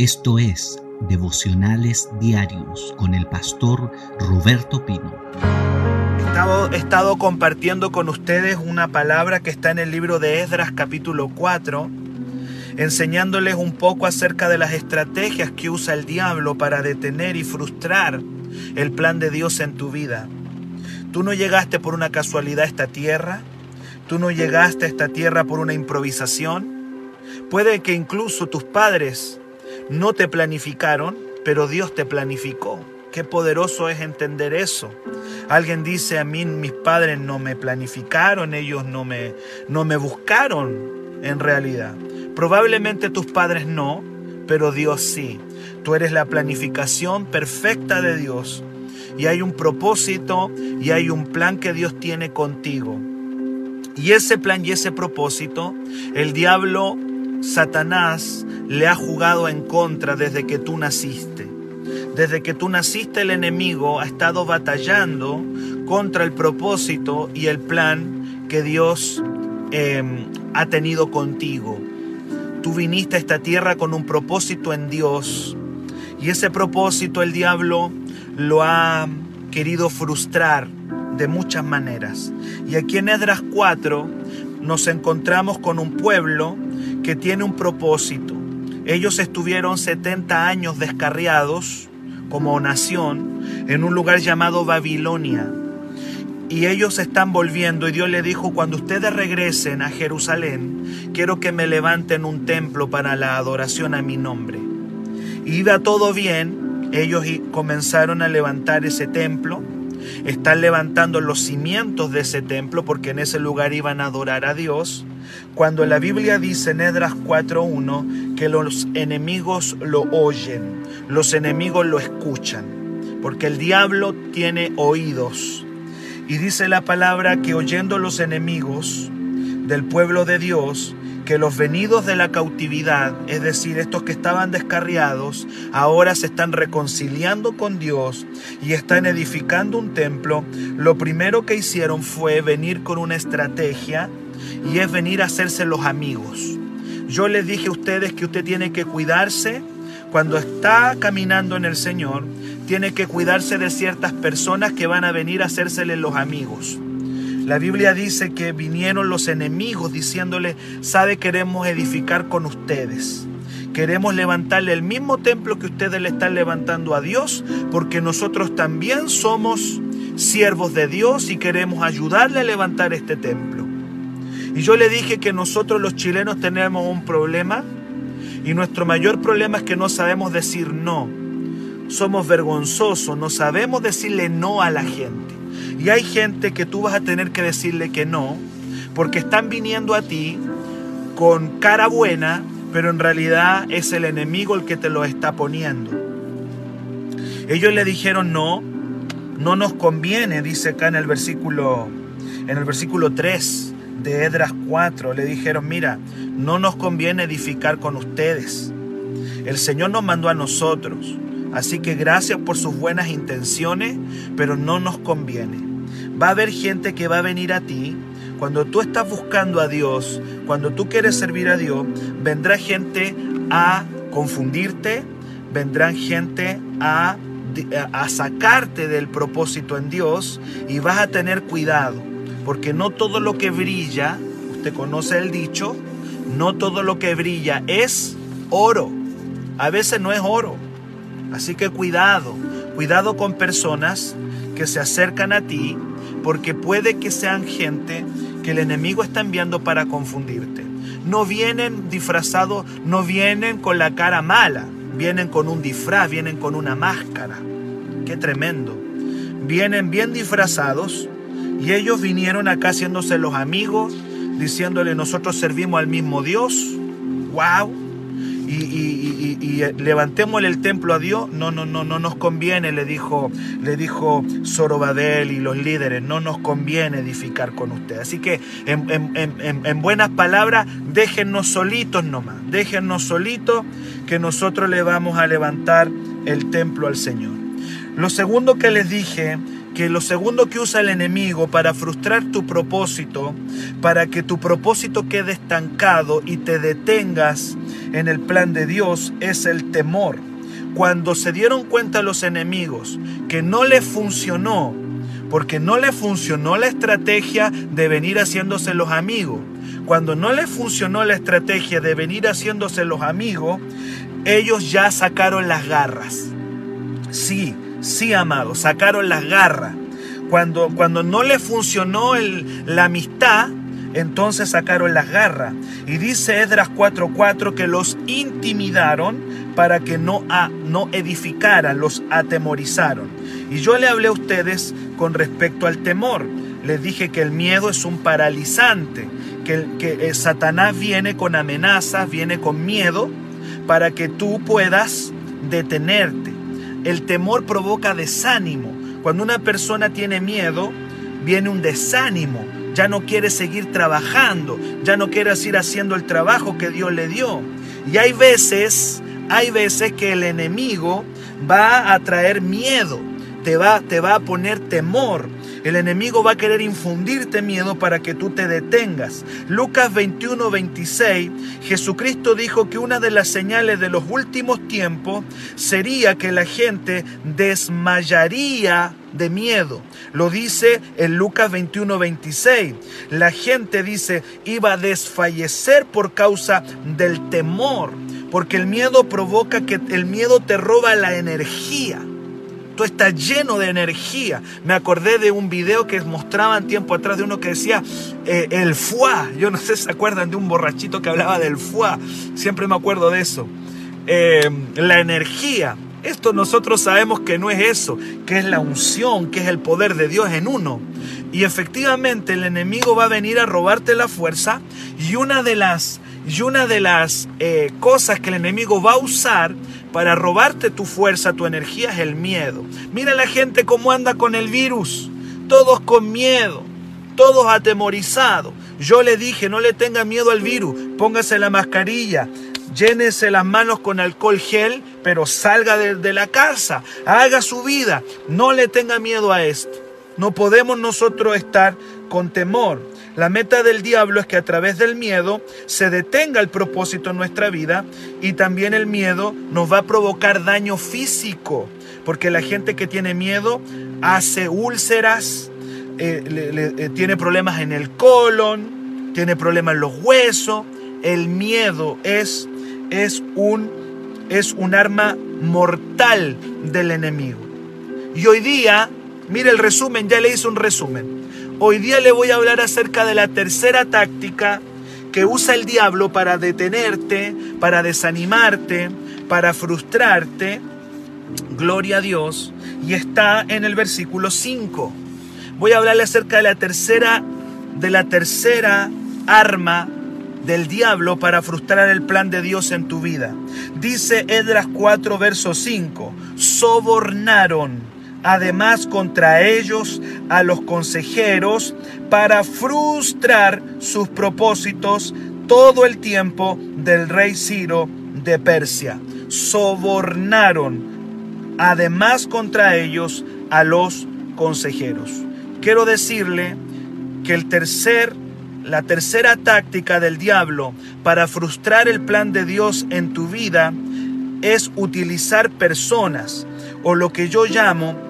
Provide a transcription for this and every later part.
Esto es Devocionales Diarios con el pastor Roberto Pino. He estado compartiendo con ustedes una palabra que está en el libro de Esdras capítulo 4, enseñándoles un poco acerca de las estrategias que usa el diablo para detener y frustrar el plan de Dios en tu vida. Tú no llegaste por una casualidad a esta tierra, tú no llegaste a esta tierra por una improvisación. Puede que incluso tus padres no te planificaron, pero Dios te planificó. Qué poderoso es entender eso. Alguien dice a mí, mis padres no me planificaron, ellos no me, no me buscaron en realidad. Probablemente tus padres no, pero Dios sí. Tú eres la planificación perfecta de Dios. Y hay un propósito y hay un plan que Dios tiene contigo. Y ese plan y ese propósito, el diablo, Satanás, le ha jugado en contra desde que tú naciste. Desde que tú naciste el enemigo ha estado batallando contra el propósito y el plan que Dios em, ha tenido contigo. Tú viniste a esta tierra con un propósito en Dios y ese propósito el diablo lo ha querido frustrar de muchas maneras. Y aquí en Edras 4 nos encontramos con un pueblo que tiene un propósito. Ellos estuvieron 70 años descarriados como nación en un lugar llamado Babilonia. Y ellos están volviendo y Dios le dijo, cuando ustedes regresen a Jerusalén, quiero que me levanten un templo para la adoración a mi nombre. Y iba todo bien, ellos comenzaron a levantar ese templo, están levantando los cimientos de ese templo porque en ese lugar iban a adorar a Dios. Cuando la Biblia dice en Edras 4.1 que los enemigos lo oyen, los enemigos lo escuchan, porque el diablo tiene oídos. Y dice la palabra que oyendo los enemigos del pueblo de Dios, que los venidos de la cautividad, es decir, estos que estaban descarriados, ahora se están reconciliando con Dios y están edificando un templo, lo primero que hicieron fue venir con una estrategia y es venir a hacerse los amigos. Yo les dije a ustedes que usted tiene que cuidarse cuando está caminando en el Señor, tiene que cuidarse de ciertas personas que van a venir a hacérsele los amigos. La Biblia dice que vinieron los enemigos diciéndole, sabe, queremos edificar con ustedes. Queremos levantarle el mismo templo que ustedes le están levantando a Dios, porque nosotros también somos siervos de Dios y queremos ayudarle a levantar este templo. Y yo le dije que nosotros los chilenos tenemos un problema y nuestro mayor problema es que no sabemos decir no. Somos vergonzosos, no sabemos decirle no a la gente. Y hay gente que tú vas a tener que decirle que no, porque están viniendo a ti con cara buena, pero en realidad es el enemigo el que te lo está poniendo. Ellos le dijeron no, no nos conviene, dice acá en el versículo en el versículo 3 de Edras 4 le dijeron, mira, no nos conviene edificar con ustedes. El Señor nos mandó a nosotros. Así que gracias por sus buenas intenciones, pero no nos conviene. Va a haber gente que va a venir a ti. Cuando tú estás buscando a Dios, cuando tú quieres servir a Dios, vendrá gente a confundirte, vendrán gente a, a sacarte del propósito en Dios y vas a tener cuidado porque no todo lo que brilla, usted conoce el dicho, no todo lo que brilla es oro. A veces no es oro. Así que cuidado, cuidado con personas que se acercan a ti, porque puede que sean gente que el enemigo está enviando para confundirte. No vienen disfrazados, no vienen con la cara mala, vienen con un disfraz, vienen con una máscara. Qué tremendo. Vienen bien disfrazados y ellos vinieron acá haciéndose los amigos, diciéndole nosotros servimos al mismo Dios. ¡Wow! Y, y, levantémosle el templo a Dios. No, no, no, no nos conviene, le dijo, le dijo Zorobabel y los líderes, no nos conviene edificar con usted. Así que en, en, en buenas palabras, déjennos solitos nomás, déjennos solitos que nosotros le vamos a levantar el templo al Señor. Lo segundo que les dije que lo segundo que usa el enemigo para frustrar tu propósito, para que tu propósito quede estancado y te detengas en el plan de Dios es el temor. Cuando se dieron cuenta los enemigos que no les funcionó, porque no les funcionó la estrategia de venir haciéndose los amigos, cuando no les funcionó la estrategia de venir haciéndose los amigos, ellos ya sacaron las garras. Sí, sí, amado, sacaron las garras. Cuando, cuando no les funcionó la amistad, entonces sacaron las garras. Y dice Edras 4:4 que los intimidaron para que no, no edificaran, los atemorizaron. Y yo le hablé a ustedes con respecto al temor. Les dije que el miedo es un paralizante, que, que eh, Satanás viene con amenazas, viene con miedo para que tú puedas detenerte. El temor provoca desánimo. Cuando una persona tiene miedo, viene un desánimo. Ya no quiere seguir trabajando, ya no quiere seguir haciendo el trabajo que Dios le dio. Y hay veces, hay veces que el enemigo va a traer miedo, te va, te va a poner temor, el enemigo va a querer infundirte miedo para que tú te detengas. Lucas 21, 26, Jesucristo dijo que una de las señales de los últimos tiempos sería que la gente desmayaría de miedo. Lo dice en Lucas 21, 26. La gente dice iba a desfallecer por causa del temor, porque el miedo provoca que el miedo te roba la energía está lleno de energía. Me acordé de un video que mostraban tiempo atrás de uno que decía eh, el fuá. Yo no sé si se acuerdan de un borrachito que hablaba del fuá. Siempre me acuerdo de eso. Eh, la energía. Esto nosotros sabemos que no es eso, que es la unción, que es el poder de Dios en uno. Y efectivamente el enemigo va a venir a robarte la fuerza y una de las, y una de las eh, cosas que el enemigo va a usar para robarte tu fuerza, tu energía, es el miedo. Mira la gente cómo anda con el virus. Todos con miedo, todos atemorizados. Yo le dije, no le tenga miedo al virus, póngase la mascarilla, llénese las manos con alcohol gel, pero salga de, la casa, haga su vida, no le tenga miedo a esto. No podemos nosotros estar con temor. La meta del diablo es que a través del miedo se detenga el propósito en nuestra vida y también el miedo nos va a provocar daño físico, porque la gente que tiene miedo hace úlceras, eh, eh, tiene problemas en el colon, tiene problemas en los huesos. El miedo es, es, un, es un arma mortal del enemigo. Y hoy día, mire el resumen, ya le hice un resumen. Hoy día le voy a hablar acerca de la tercera táctica que usa el diablo para detenerte, para desanimarte, para frustrarte. Gloria a Dios. Y está en el versículo 5. Voy a hablarle acerca de la tercera de la tercera arma del diablo para frustrar el plan de Dios en tu vida. Dice Edras 4 verso 5, sobornaron además contra ellos a los consejeros para frustrar sus propósitos todo el tiempo del rey Ciro de Persia. Sobornaron además contra ellos a los consejeros. Quiero decirle que el tercer la tercera táctica del diablo para frustrar el plan de Dios en tu vida es utilizar personas o lo que yo llamo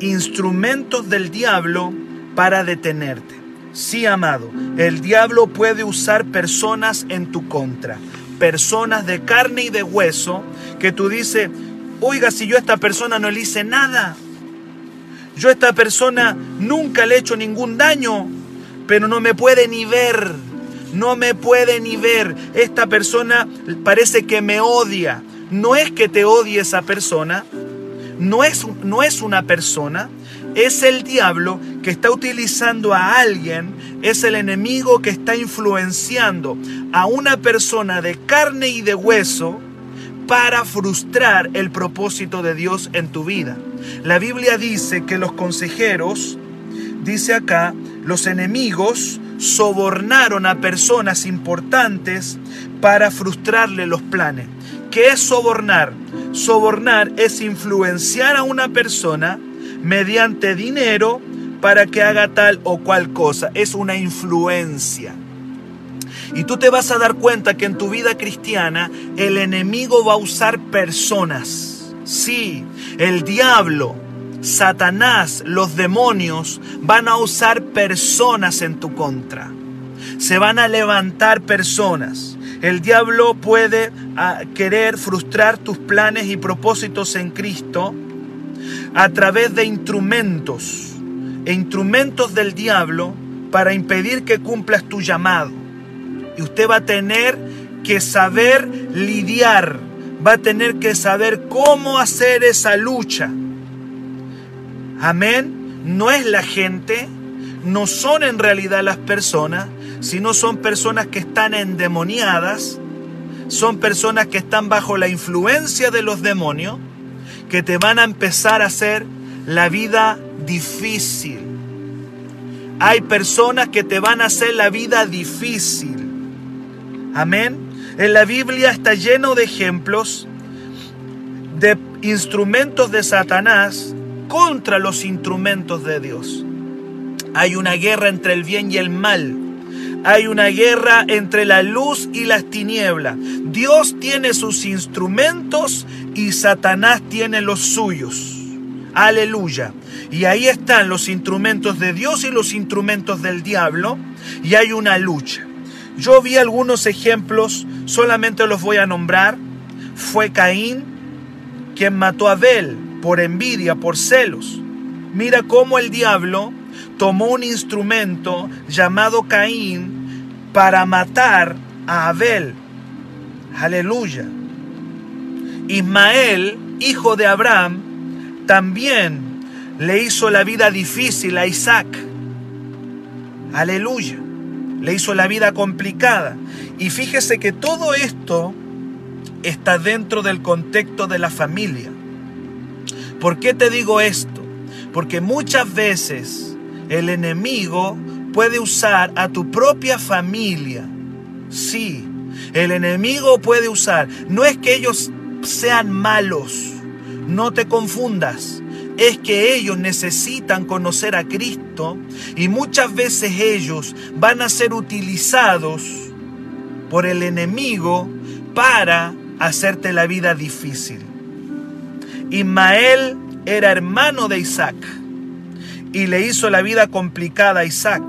instrumentos del diablo para detenerte. Sí, amado, el diablo puede usar personas en tu contra, personas de carne y de hueso, que tú dices, oiga, si yo a esta persona no le hice nada, yo a esta persona nunca le he hecho ningún daño, pero no me puede ni ver, no me puede ni ver, esta persona parece que me odia, no es que te odie esa persona, no es, no es una persona, es el diablo que está utilizando a alguien, es el enemigo que está influenciando a una persona de carne y de hueso para frustrar el propósito de Dios en tu vida. La Biblia dice que los consejeros, dice acá, los enemigos sobornaron a personas importantes para frustrarle los planes. ¿Qué es sobornar? Sobornar es influenciar a una persona mediante dinero para que haga tal o cual cosa. Es una influencia. Y tú te vas a dar cuenta que en tu vida cristiana el enemigo va a usar personas. Sí, el diablo, Satanás, los demonios van a usar personas en tu contra. Se van a levantar personas. El diablo puede ah, querer frustrar tus planes y propósitos en Cristo a través de instrumentos, e instrumentos del diablo para impedir que cumplas tu llamado. Y usted va a tener que saber lidiar, va a tener que saber cómo hacer esa lucha. Amén. No es la gente, no son en realidad las personas, sino son personas que están endemoniadas, son personas que están bajo la influencia de los demonios, que te van a empezar a hacer la vida difícil. Hay personas que te van a hacer la vida difícil. Amén. En la Biblia está lleno de ejemplos de instrumentos de Satanás contra los instrumentos de Dios. Hay una guerra entre el bien y el mal. Hay una guerra entre la luz y las tinieblas. Dios tiene sus instrumentos y Satanás tiene los suyos. Aleluya. Y ahí están los instrumentos de Dios y los instrumentos del diablo. Y hay una lucha. Yo vi algunos ejemplos, solamente los voy a nombrar. Fue Caín quien mató a Abel por envidia, por celos. Mira cómo el diablo tomó un instrumento llamado Caín para matar a Abel. Aleluya. Ismael, hijo de Abraham, también le hizo la vida difícil a Isaac. Aleluya. Le hizo la vida complicada. Y fíjese que todo esto está dentro del contexto de la familia. ¿Por qué te digo esto? Porque muchas veces el enemigo puede usar a tu propia familia. Sí, el enemigo puede usar. No es que ellos sean malos. No te confundas. Es que ellos necesitan conocer a Cristo y muchas veces ellos van a ser utilizados por el enemigo para hacerte la vida difícil. Ismael era hermano de Isaac y le hizo la vida complicada a Isaac.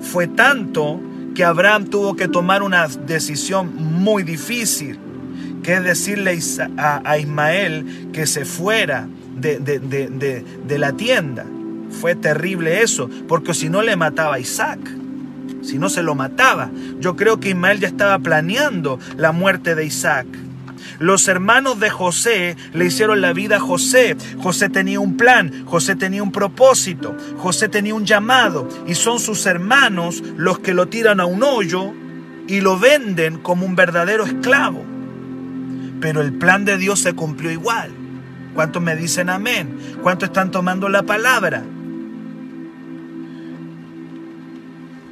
Fue tanto que Abraham tuvo que tomar una decisión muy difícil, que es decirle a Ismael que se fuera de, de, la tienda. Fue terrible eso, porque si no le mataba a Isaac, si no se lo mataba. Yo creo que Ismael ya estaba planeando la muerte de Isaac. Los hermanos de José le hicieron la vida a José. José tenía un plan, José tenía un propósito, José tenía un llamado y son sus hermanos los que lo tiran a un hoyo y lo venden como un verdadero esclavo. Pero el plan de Dios se cumplió igual. ¿Cuántos me dicen amén? ¿Cuántos están tomando la palabra?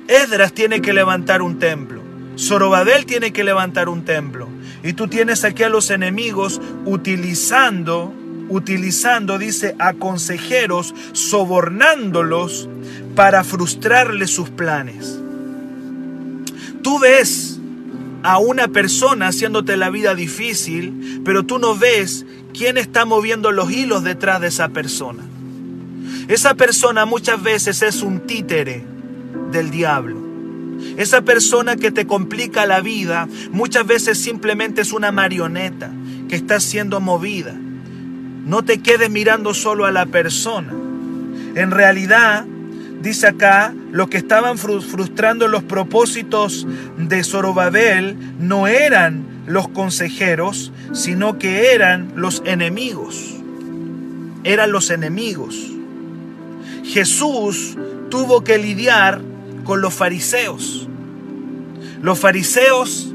Esdras tiene que levantar un templo. Zorobabel tiene que levantar un templo. Y tú tienes aquí a los enemigos utilizando, utilizando, dice, a consejeros, sobornándolos para frustrarles sus planes. Tú ves a una persona haciéndote la vida difícil, pero tú no ves quién está moviendo los hilos detrás de esa persona. Esa persona muchas veces es un títere del diablo. Esa persona que te complica la vida muchas veces simplemente es una marioneta que está siendo movida. No te quedes mirando solo a la persona. En realidad, dice acá, lo que estaban frustrando los propósitos de Zorobabel no eran los consejeros, sino que eran los enemigos. Eran los enemigos. Jesús tuvo que lidiar con los fariseos. Los fariseos,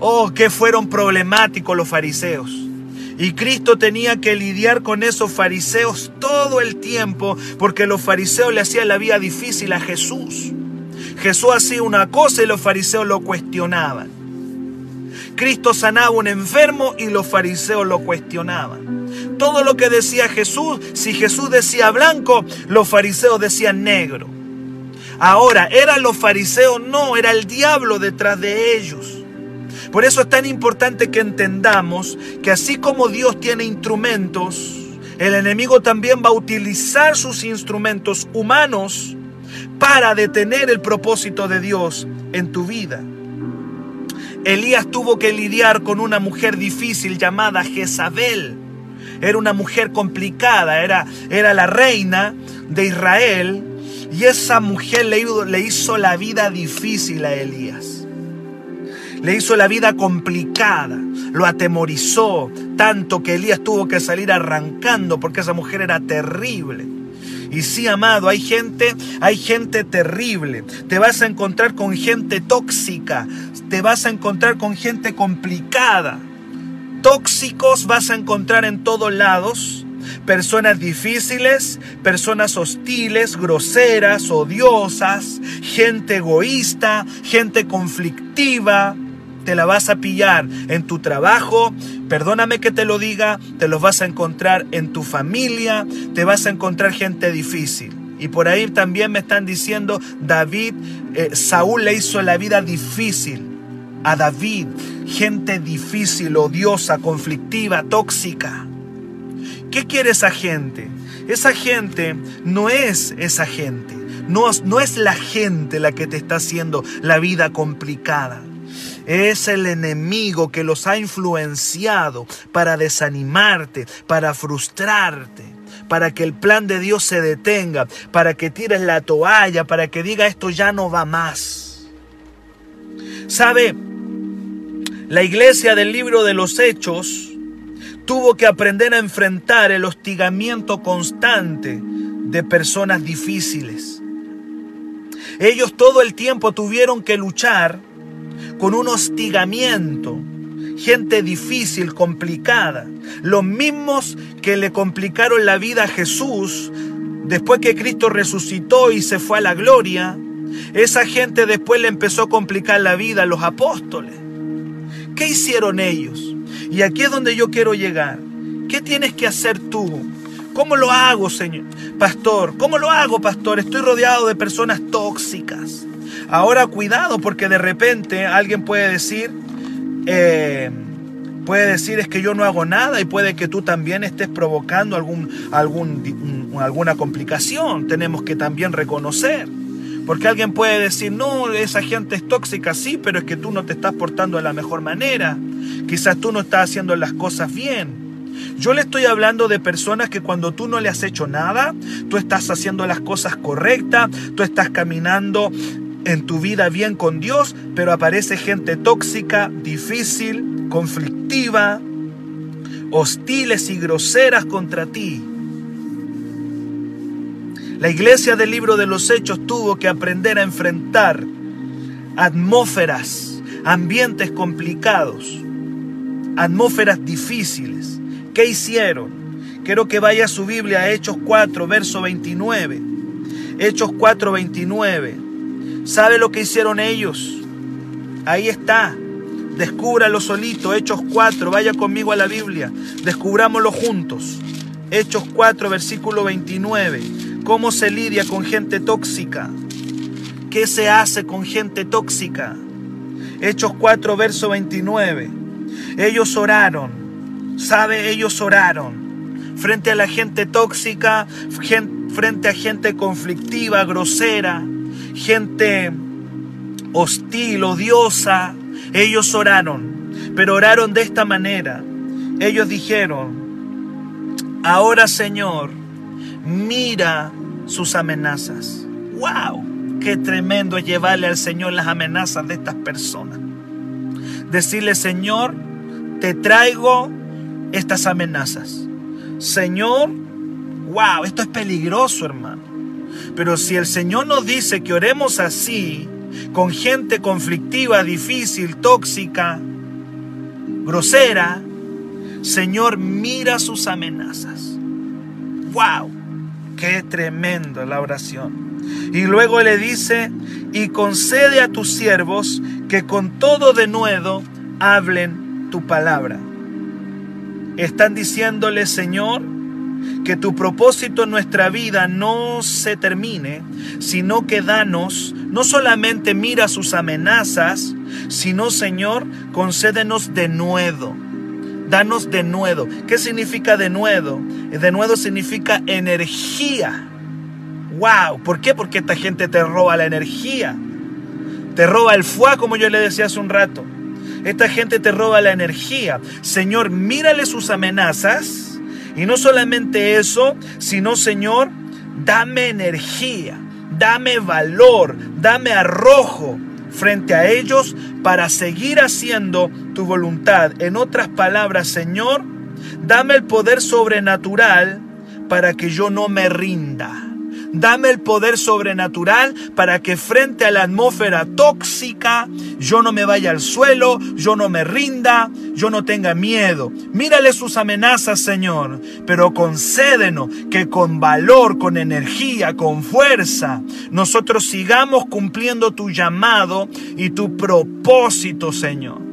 oh, que fueron problemáticos los fariseos. Y Cristo tenía que lidiar con esos fariseos todo el tiempo porque los fariseos le hacían la vida difícil a Jesús. Jesús hacía una cosa y los fariseos lo cuestionaban. Cristo sanaba un enfermo y los fariseos lo cuestionaban. Todo lo que decía Jesús, si Jesús decía blanco, los fariseos decían negro. Ahora, ¿eran los fariseos? No, era el diablo detrás de ellos. Por eso es tan importante que entendamos que así como Dios tiene instrumentos, el enemigo también va a utilizar sus instrumentos humanos para detener el propósito de Dios en tu vida. Elías tuvo que lidiar con una mujer difícil llamada Jezabel. Era una mujer complicada, era, era la reina de Israel y esa mujer le, le hizo la vida difícil a Elías. Le hizo la vida complicada, lo atemorizó tanto que Elías tuvo que salir arrancando porque esa mujer era terrible. Y sí, amado, hay gente, hay gente terrible. Te vas a encontrar con gente tóxica, te vas a encontrar con gente complicada. Tóxicos vas a encontrar en todos lados. Personas difíciles, personas hostiles, groseras, odiosas, gente egoísta, gente conflictiva, te la vas a pillar en tu trabajo, perdóname que te lo diga, te los vas a encontrar en tu familia, te vas a encontrar gente difícil. Y por ahí también me están diciendo, David, eh, Saúl le hizo la vida difícil a David, gente difícil, odiosa, conflictiva, tóxica. ¿Qué quiere esa gente? Esa gente no es esa gente. No, no es la gente la que te está haciendo la vida complicada. Es el enemigo que los ha influenciado para desanimarte, para frustrarte, para que el plan de Dios se detenga, para que tires la toalla, para que diga esto ya no va más. ¿Sabe? La iglesia del libro de los Hechos tuvo que aprender a enfrentar el hostigamiento constante de personas difíciles. Ellos todo el tiempo tuvieron que luchar con un hostigamiento, gente difícil, complicada, los mismos que le complicaron la vida a Jesús después que Cristo resucitó y se fue a la gloria, esa gente después le empezó a complicar la vida a los apóstoles. ¿Qué hicieron ellos? Y aquí es donde yo quiero llegar. ¿Qué tienes que hacer tú? ¿Cómo lo hago, Señor? Pastor, ¿cómo lo hago, pastor? Estoy rodeado de personas tóxicas. Ahora cuidado porque de repente alguien puede decir, eh, puede decir es que yo no hago nada y puede que tú también estés provocando algún, alguna complicación. Tenemos que también reconocer. Porque alguien puede decir, no, esa gente es tóxica, sí, pero es que tú no te estás portando de la mejor manera. Quizás tú no estás haciendo las cosas bien. Yo le estoy hablando de personas que cuando tú no le has hecho nada, tú estás haciendo las cosas correctas, tú estás caminando en tu vida bien con Dios, pero aparece gente tóxica, difícil, conflictiva, hostiles y groseras contra ti. La iglesia del libro de los Hechos tuvo que aprender a enfrentar atmósferas, ambientes complicados, atmósferas difíciles. ¿Qué hicieron? Quiero que vaya su Biblia a Hechos 4, verso 29. Hechos 4, 29. ¿Sabe lo que hicieron ellos? Ahí está. Descúbralo solito. Hechos 4. Vaya conmigo a la Biblia. Descubrámoslo juntos. Hechos 4, versículo 29. ¿Cómo se lidia con gente tóxica? ¿Qué se hace con gente tóxica? Hechos 4, verso 29. Ellos oraron. ¿Sabe? Ellos oraron. Frente a la gente tóxica, frente a gente conflictiva, grosera, gente hostil, odiosa, ellos oraron, pero oraron de esta manera. Ellos dijeron, ahora Señor, mira sus amenazas. ¡Wow! Qué tremendo llevarle al Señor las amenazas de estas personas. Decirle, Señor, te traigo estas amenazas. Señor, wow, esto es peligroso, hermano. Pero si el Señor nos dice que oremos así, con gente conflictiva, difícil, tóxica, grosera, Señor, mira sus amenazas. ¡Wow! ¡Qué tremendo la oración! Y luego le dice, y concede a tus siervos que con todo denuedo hablen tu palabra. Están diciéndole, Señor, que tu propósito en nuestra vida no se termine, sino que danos, no solamente mira sus amenazas, sino Señor, concédenos de nuevo. Danos de nuevo. ¿Qué significa de nuevo? De nuevo significa energía. ¡Wow! ¿Por qué? Porque esta gente te roba la energía. Te roba el fuego, como yo le decía hace un rato. Esta gente te roba la energía. Señor, mírale sus amenazas. Y no solamente eso, sino, Señor, dame energía, dame valor, dame arrojo frente a ellos para seguir haciendo tu voluntad. En otras palabras, Señor, dame el poder sobrenatural para que yo no me rinda. Dame el poder sobrenatural para que frente a la atmósfera tóxica yo no me vaya al suelo, yo no me rinda, yo no tenga miedo. Mírale sus amenazas, Señor, pero concédenos que con valor, con energía, con fuerza, nosotros sigamos cumpliendo tu llamado y tu propósito, Señor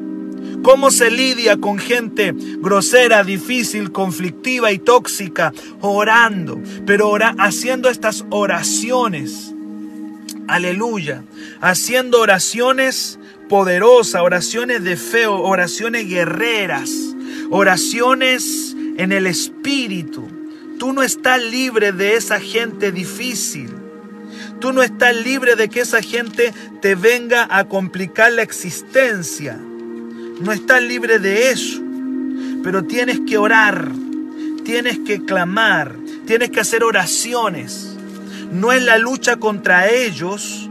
cómo se lidia con gente grosera, difícil, conflictiva y tóxica, orando, pero haciendo estas oraciones. Aleluya, haciendo oraciones poderosas, oraciones de fe, oraciones guerreras, oraciones en el espíritu. Tú no estás libre de esa gente difícil. Tú no estás libre de que esa gente te venga a complicar la existencia. No estás libre de eso. Pero tienes que orar, tienes que clamar, tienes que hacer oraciones. No es la lucha contra ellos,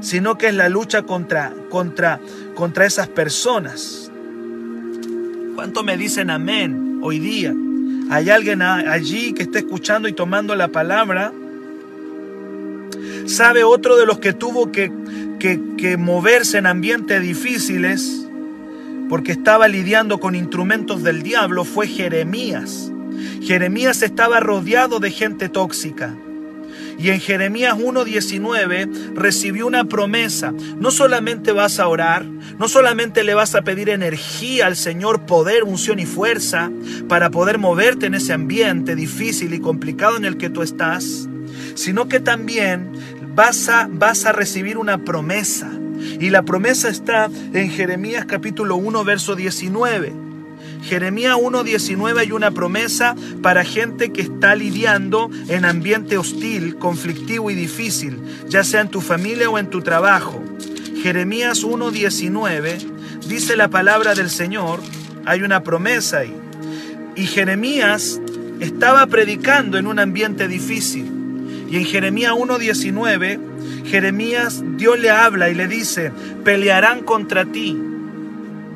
sino que es la lucha contra, contra, contra esas personas. ¿Cuánto me dicen amén hoy día? ¿Hay alguien allí que está escuchando y tomando la palabra? ¿Sabe otro de los que tuvo que, que, que moverse en ambientes difíciles? Porque estaba lidiando con instrumentos del diablo fue Jeremías. Jeremías estaba rodeado de gente tóxica. Y en Jeremías 1.19 recibió una promesa. No solamente vas a orar, no solamente le vas a pedir energía al Señor, poder, unción y fuerza para poder moverte en ese ambiente difícil y complicado en el que tú estás, sino que también vas a, vas a recibir una promesa. Y la promesa está en Jeremías capítulo 1, verso 19. Jeremías 1.19 hay una promesa para gente que está lidiando en ambiente hostil, conflictivo y difícil, ya sea en tu familia o en tu trabajo. Jeremías 1.19 dice la palabra del Señor, hay una promesa ahí. Y Jeremías estaba predicando en un ambiente difícil. Y en Jeremías 1.19 Jeremías, Dios le habla y le dice, pelearán contra ti.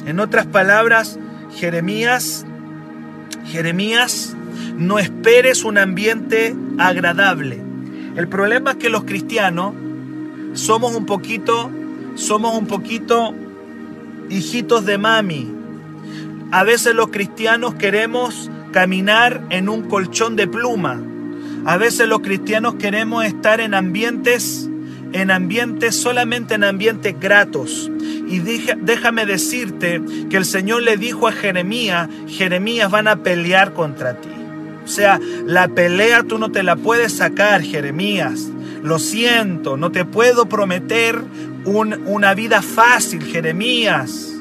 En otras palabras, Jeremías, Jeremías, no esperes un ambiente agradable. El problema es que los cristianos somos un poquito, somos un poquito hijitos de mami. A veces los cristianos queremos caminar en un colchón de pluma. A veces los cristianos queremos estar en ambientes en ambientes, solamente en ambientes gratos. Y déjame decirte que el Señor le dijo a Jeremías, Jeremías van a pelear contra ti. O sea, la pelea tú no te la puedes sacar, Jeremías. Lo siento, no te puedo prometer una vida fácil, Jeremías.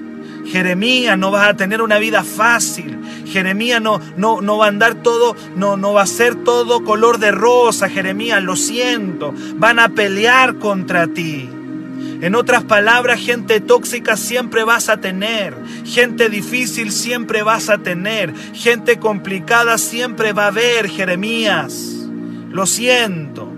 Jeremías, no vas a tener una vida fácil. Jeremías no, no, no va a andar todo, no, no va a ser todo color de rosa. Jeremías, lo siento, van a pelear contra ti. En otras palabras, gente tóxica siempre vas a tener, gente difícil siempre vas a tener, gente complicada siempre va a haber, Jeremías. Lo siento.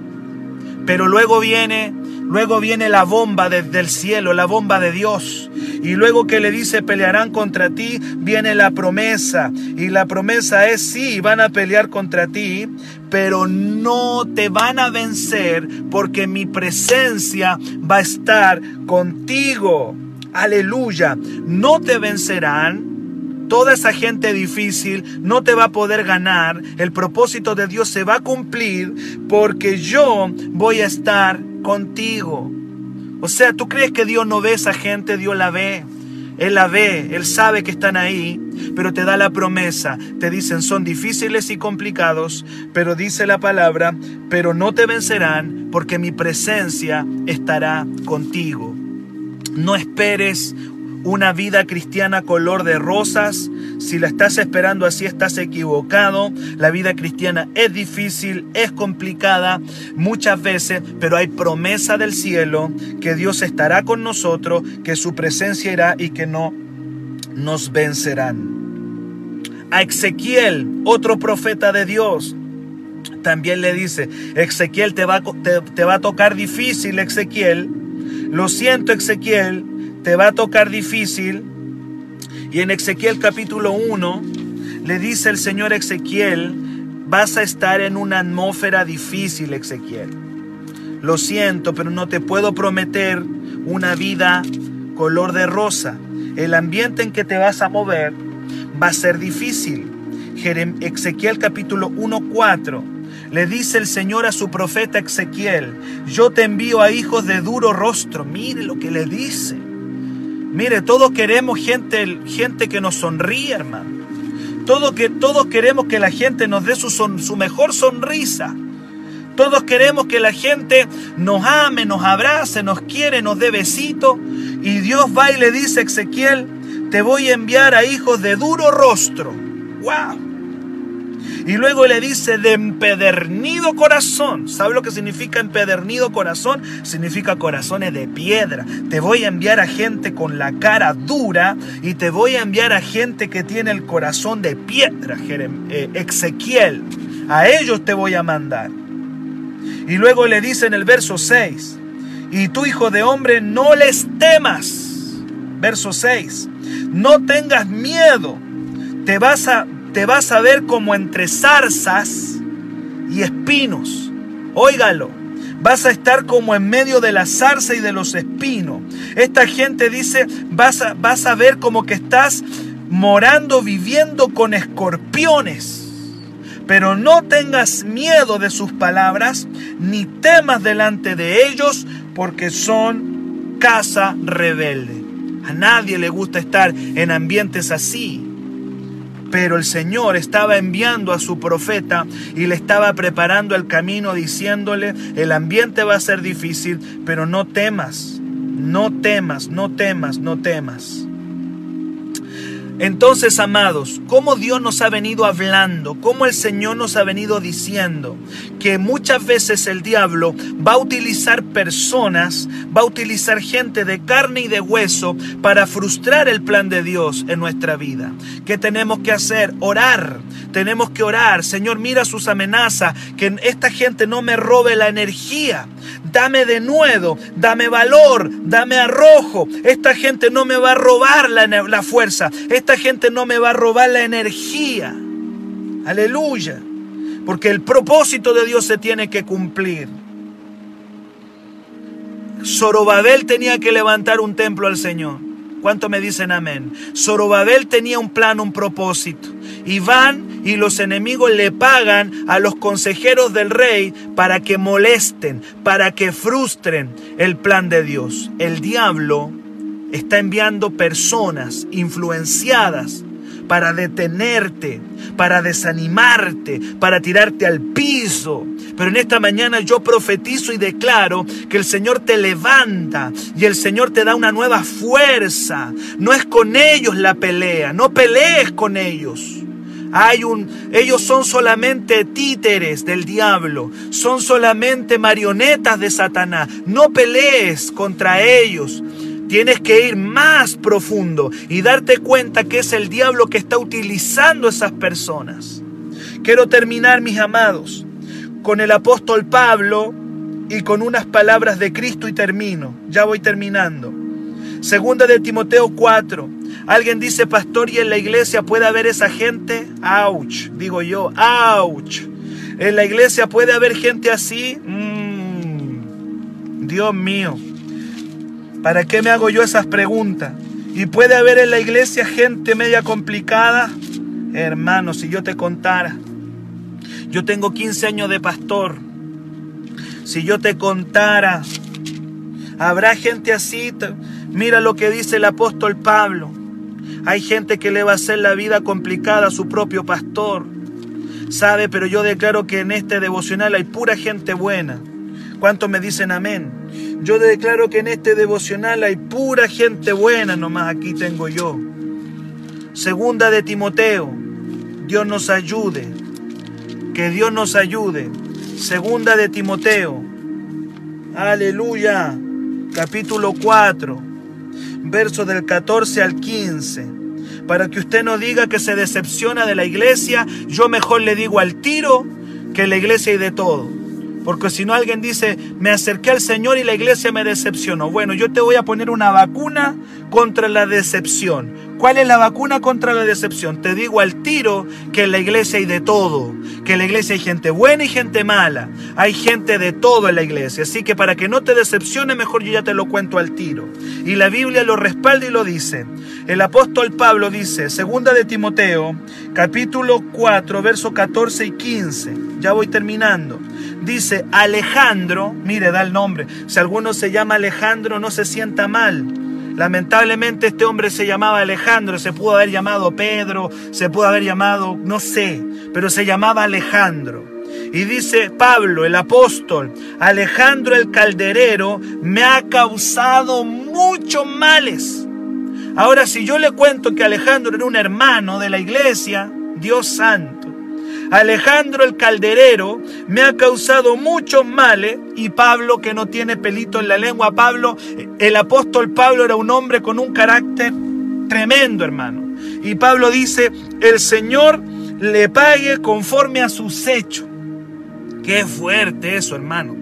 Pero luego viene Luego viene la bomba desde el cielo, la bomba de Dios. Y luego que le dice pelearán contra ti, viene la promesa. Y la promesa es sí, van a pelear contra ti, pero no te van a vencer porque mi presencia va a estar contigo. Aleluya. No te vencerán. Toda esa gente difícil no te va a poder ganar. El propósito de Dios se va a cumplir porque yo voy a estar contigo. O sea, ¿tú crees que Dios no ve a esa gente? Dios la ve. Él la ve, Él sabe que están ahí, pero te da la promesa. Te dicen, son difíciles y complicados, pero dice la palabra, pero no te vencerán porque mi presencia estará contigo. No esperes una vida cristiana color de rosas. Si la estás esperando así, estás equivocado. La vida cristiana es difícil, es complicada muchas veces, pero hay promesa del cielo que Dios estará con nosotros, que su presencia irá y que no nos vencerán. A Ezequiel, otro profeta de Dios, también le dice, Ezequiel te va, te, va a tocar difícil, Ezequiel. Lo siento, Ezequiel, te va a tocar difícil. Y en Ezequiel capítulo 1 le dice el Señor Ezequiel, vas a estar en una atmósfera difícil, Ezequiel. Lo siento, pero no te puedo prometer una vida color de rosa. El ambiente en que te vas a mover va a ser difícil. Ezequiel capítulo 1.4 le dice el Señor a su profeta Ezequiel, yo te envío a hijos de duro rostro. Mire lo que le dice. Mire, todos queremos gente, gente que nos sonríe, hermano. Todos, que, todos queremos que la gente nos dé su, mejor sonrisa. Todos queremos que la gente nos ame, nos abrace, nos quiere, nos dé besito. Y Dios va y le dice a Ezequiel, te voy a enviar a hijos de duro rostro. ¡Wow! Y luego le dice de empedernido corazón. ¿Sabe lo que significa empedernido corazón? Significa corazones de piedra. Te voy a enviar a gente con la cara dura y te voy a enviar a gente que tiene el corazón de piedra, eh, Ezequiel. A ellos te voy a mandar. Y luego le dice en el verso 6, y tu hijo de hombre no les temas. Verso 6, no tengas miedo. Te vas a te vas a ver como entre zarzas y espinos. Óigalo, vas a estar como en medio de la zarza y de los espinos. Esta gente dice, vas a, vas a ver como que estás morando, viviendo con escorpiones. Pero no tengas miedo de sus palabras, ni temas delante de ellos, porque son casa rebelde. A nadie le gusta estar en ambientes así. Pero el Señor estaba enviando a su profeta y le estaba preparando el camino diciéndole, el ambiente va a ser difícil, pero no temas, no temas, no temas, no temas. Entonces, amados, cómo Dios nos ha venido hablando, cómo el Señor nos ha venido diciendo que muchas veces el diablo va a utilizar personas, va a utilizar gente de carne y de hueso para frustrar el plan de Dios en nuestra vida. ¿Qué tenemos que hacer? Orar. Tenemos que orar. Señor, mira sus amenazas, que esta gente no me robe la energía dame de nuevo, dame valor, dame arrojo. Esta gente no me va a robar la, la fuerza, esta gente no me va a robar la energía. Aleluya. Porque el propósito de Dios se tiene que cumplir. Zorobabel tenía que levantar un templo al Señor. ¿Cuánto me dicen amén? Zorobabel tenía un plan, un propósito. Y van y los enemigos le pagan a los consejeros del rey para que molesten, para que frustren el plan de Dios. El diablo está enviando personas influenciadas para detenerte, para desanimarte, para tirarte al piso. Pero en esta mañana yo profetizo y declaro que el Señor te levanta y el Señor te da una nueva fuerza. No es con ellos la pelea, no pelees con ellos. Hay un, ellos son solamente títeres del diablo, son solamente marionetas de Satanás. No pelees contra ellos. Tienes que ir más profundo y darte cuenta que es el diablo que está utilizando esas personas. Quiero terminar, mis amados, con el apóstol Pablo y con unas palabras de Cristo y termino. Ya voy terminando. Segunda de Timoteo 4. Alguien dice, pastor, ¿y en la iglesia puede haber esa gente? Ouch, digo yo, ouch. ¿En la iglesia puede haber gente así? Mm, Dios mío. ¿Para qué me hago yo esas preguntas? ¿Y puede haber en la iglesia gente media complicada? Hermano, si yo te contara, yo tengo 15 años de pastor. Si yo te contara, habrá gente así, Mira lo que dice el apóstol Pablo. Hay gente que le va a hacer la vida complicada a su propio pastor. Sabe, pero yo declaro que en este devocional hay pura gente buena. ¿Cuántos me dicen amén? Yo declaro que en este devocional hay pura gente buena, nomás aquí tengo yo. Segunda de Timoteo, Dios nos ayude. Que Dios nos ayude. Segunda de Timoteo. Aleluya. Capítulo 4. Verso del 14 al 15. Para que usted no diga que se decepciona de la iglesia, yo mejor le digo al tiro que la iglesia y de todo. Porque si no alguien dice, me acerqué al Señor y la iglesia me decepcionó. Bueno, yo te voy a poner una vacuna contra la decepción. ¿Cuál es la vacuna contra la decepción? Te digo al tiro que en la iglesia hay de todo, que en la iglesia hay gente buena y gente mala, hay gente de todo en la iglesia, así que para que no te decepcione mejor yo ya te lo cuento al tiro. Y la Biblia lo respalda y lo dice. El apóstol Pablo dice, segunda de Timoteo, capítulo 4, versos 14 y 15, ya voy terminando. Dice, Alejandro, mire, da el nombre, si alguno se llama Alejandro no se sienta mal Lamentablemente este hombre se llamaba Alejandro, se pudo haber llamado Pedro, se pudo haber llamado, no sé, pero se llamaba Alejandro. Y dice Pablo, el apóstol, Alejandro el calderero me ha causado muchos males. Ahora, si yo le cuento que Alejandro era un hermano de la iglesia, Dios santo, Alejandro el calderero me ha causado muchos males y Pablo que no tiene pelito en la lengua, Pablo, el apóstol Pablo era un hombre con un carácter tremendo, hermano. Y Pablo dice, el Señor le pague conforme a sus hechos. Qué fuerte eso, hermano.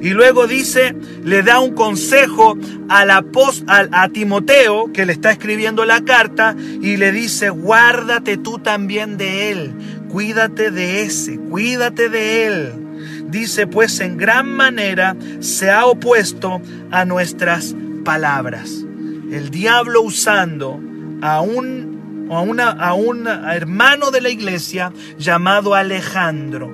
Y luego dice, le da un consejo al a Timoteo, que le está escribiendo la carta, y le dice, guárdate tú también de él, cuídate de ese, cuídate de él. Dice, pues en gran manera se ha opuesto a nuestras palabras. El diablo usando a un, a, una, a un hermano de la iglesia llamado Alejandro,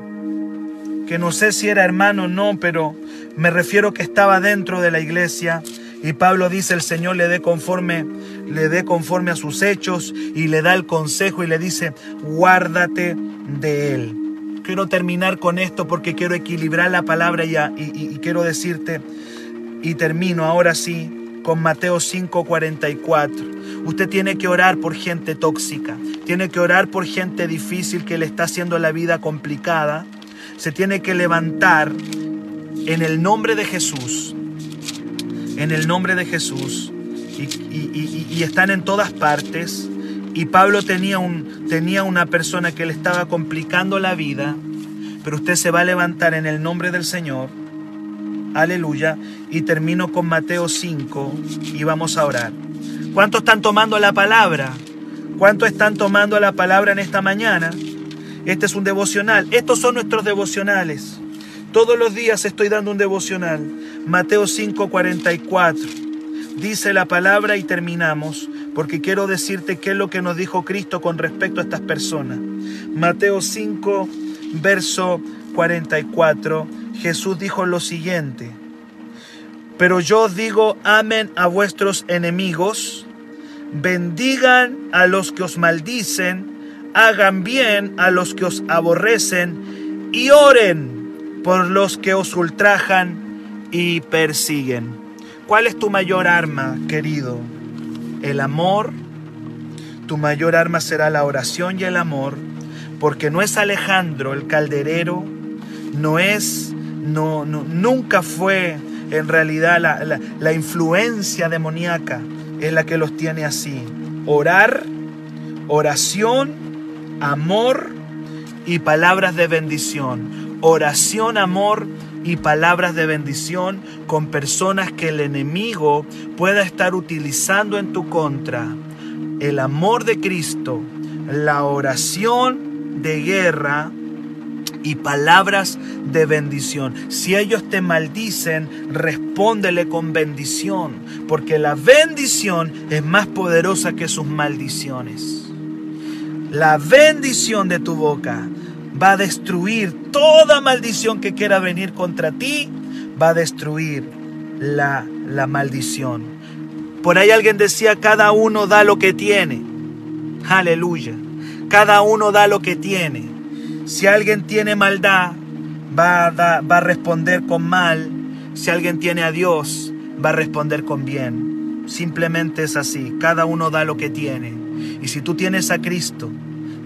que no sé si era hermano o no, pero me refiero que estaba dentro de la iglesia. Y Pablo dice, el Señor le dé conforme, le dé conforme a sus hechos y le da el consejo y le dice, guárdate de él. Quiero terminar con esto porque quiero equilibrar la palabra ya y, y quiero decirte, y termino ahora sí con Mateo 5:44. Usted tiene que orar por gente tóxica, tiene que orar por gente difícil que le está haciendo la vida complicada. Se tiene que levantar en el nombre de Jesús, en el nombre de Jesús, y, están en todas partes. Y Pablo tenía, un, tenía una persona que le estaba complicando la vida, pero usted se va a levantar en el nombre del Señor. Aleluya. Y termino con Mateo 5 y vamos a orar. ¿Cuántos están tomando la palabra? ¿Cuántos están tomando la palabra en esta mañana? Este es un devocional. Estos son nuestros devocionales. Todos los días estoy dando un devocional. Mateo 5:44. Dice la palabra y terminamos, porque quiero decirte qué es lo que nos dijo Cristo con respecto a estas personas. Mateo 5, verso 44. Jesús dijo lo siguiente. Pero yo digo, amen a vuestros enemigos, bendigan a los que os maldicen, hagan bien a los que os aborrecen y oren por los que os ultrajan y persiguen. ¿Cuál es tu mayor arma, querido? El amor. Tu mayor arma será la oración y el amor, porque no es Alejandro el calderero, no es, no, nunca fue en realidad la, la influencia demoníaca es la que los tiene así. Orar, oración, amor y palabras de bendición oración, amor y palabras de bendición con personas que el enemigo pueda estar utilizando en tu contra. El amor de Cristo, la oración de guerra y palabras de bendición. Si ellos te maldicen, respóndele con bendición, porque la bendición es más poderosa que sus maldiciones. La bendición de tu boca va a destruir toda maldición que quiera venir contra ti, va a destruir la, la maldición. Por ahí alguien decía, cada uno da lo que tiene. Aleluya. Cada uno da lo que tiene. Si alguien tiene maldad, va a, va a responder con mal. Si alguien tiene a Dios, va a responder con bien. Simplemente es así. Cada uno da lo que tiene. Y si tú tienes a Cristo,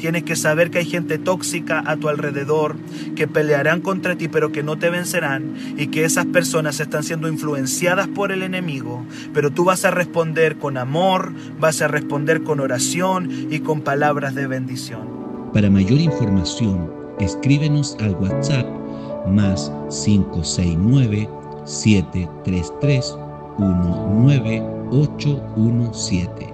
Tienes que saber que hay gente tóxica a tu alrededor que pelearán contra ti pero que no te vencerán y que esas personas están siendo influenciadas por el enemigo. Pero tú vas a responder con amor, vas a responder con oración y con palabras de bendición. Para mayor información, escríbenos al WhatsApp más 569 733 19817.